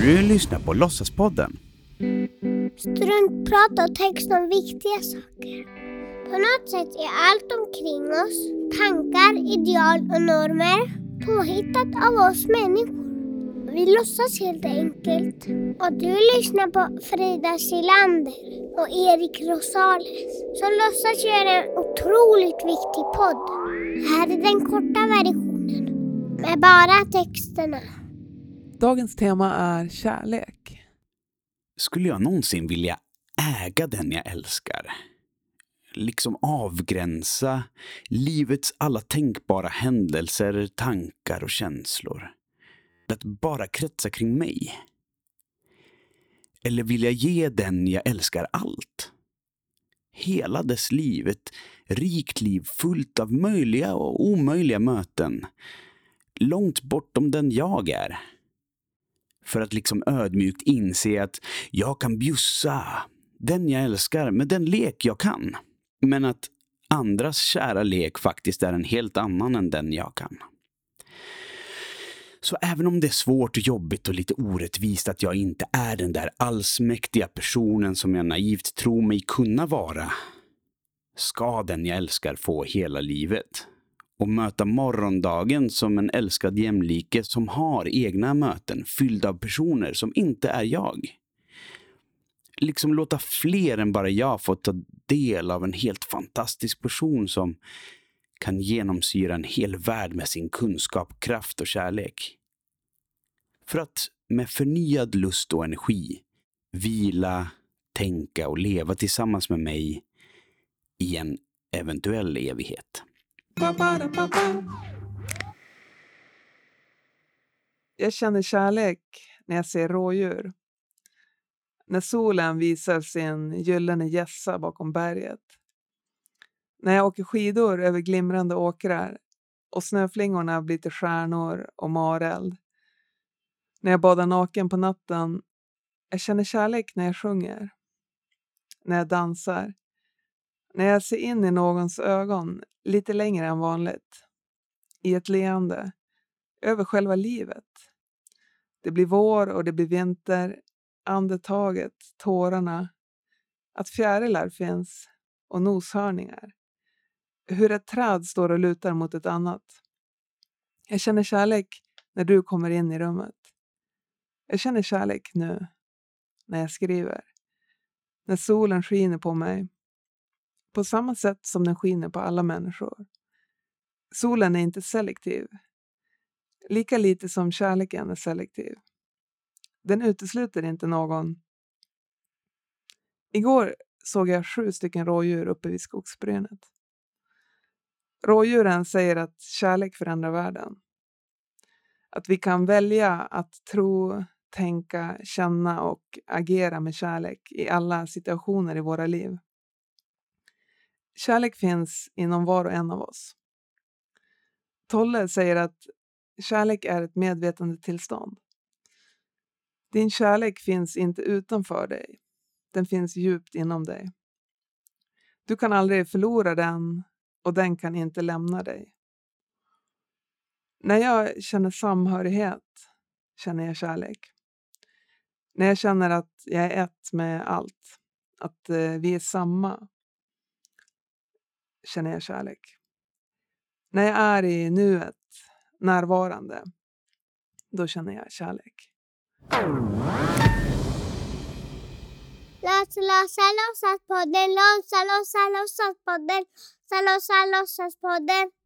Du lyssnar på Låtsaspodden. Struntprat och text om viktiga saker. På något sätt är allt omkring oss, tankar, ideal och normer, påhittat av oss människor. Vi låtsas helt enkelt. Och du lyssnar på Frida Silander och Erik Rosales som låtsas göra en otroligt viktig podd. Här är den korta versionen med bara texterna. Dagens tema är kärlek. Skulle jag någonsin vilja äga den jag älskar? Liksom avgränsa livets alla tänkbara händelser, tankar och känslor. Att bara kretsa kring mig? Eller vill jag ge den jag älskar allt? Hela dess liv, ett rikt liv fullt av möjliga och omöjliga möten. Långt bortom den jag är för att liksom ödmjukt inse att jag kan bjussa den jag älskar med den lek jag kan. Men att andras kära lek faktiskt är en helt annan än den jag kan. Så även om det är svårt och jobbigt och lite orättvist att jag inte är den där allsmäktiga personen som jag naivt tror mig kunna vara, ska den jag älskar få hela livet och möta morgondagen som en älskad jämlike som har egna möten fyllda av personer som inte är jag. Liksom låta fler än bara jag få ta del av en helt fantastisk person som kan genomsyra en hel värld med sin kunskap, kraft och kärlek. För att med förnyad lust och energi vila, tänka och leva tillsammans med mig i en eventuell evighet. Jag känner kärlek när jag ser rådjur. När solen visar sin gyllene gässa bakom berget. När jag åker skidor över glimrande åkrar och snöflingorna blir till stjärnor och mareld. När jag badar naken på natten. Jag känner kärlek när jag sjunger. När jag dansar. När jag ser in i någons ögon lite längre än vanligt. I ett leende. Över själva livet. Det blir vår och det blir vinter. Andetaget, tårarna. Att fjärilar finns och noshörningar. Hur ett träd står och lutar mot ett annat. Jag känner kärlek när du kommer in i rummet. Jag känner kärlek nu, när jag skriver. När solen skiner på mig. På samma sätt som den skiner på alla människor. Solen är inte selektiv. Lika lite som kärleken är selektiv. Den utesluter inte någon. Igår såg jag sju stycken rådjur uppe vid skogsbrynet. Rådjuren säger att kärlek förändrar världen. Att vi kan välja att tro, tänka, känna och agera med kärlek i alla situationer i våra liv. Kärlek finns inom var och en av oss. Tolle säger att kärlek är ett medvetandetillstånd. Din kärlek finns inte utanför dig. Den finns djupt inom dig. Du kan aldrig förlora den och den kan inte lämna dig. När jag känner samhörighet känner jag kärlek. När jag känner att jag är ett med allt, att vi är samma, känner jag kärlek. När jag är i nuet, närvarande, då känner jag kärlek. Låtsa, låtsa, låtsaspodden, låtsa, låtsa, låtsaspodden, låtsa, låtsaspodden.